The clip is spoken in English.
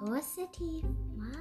positive mind.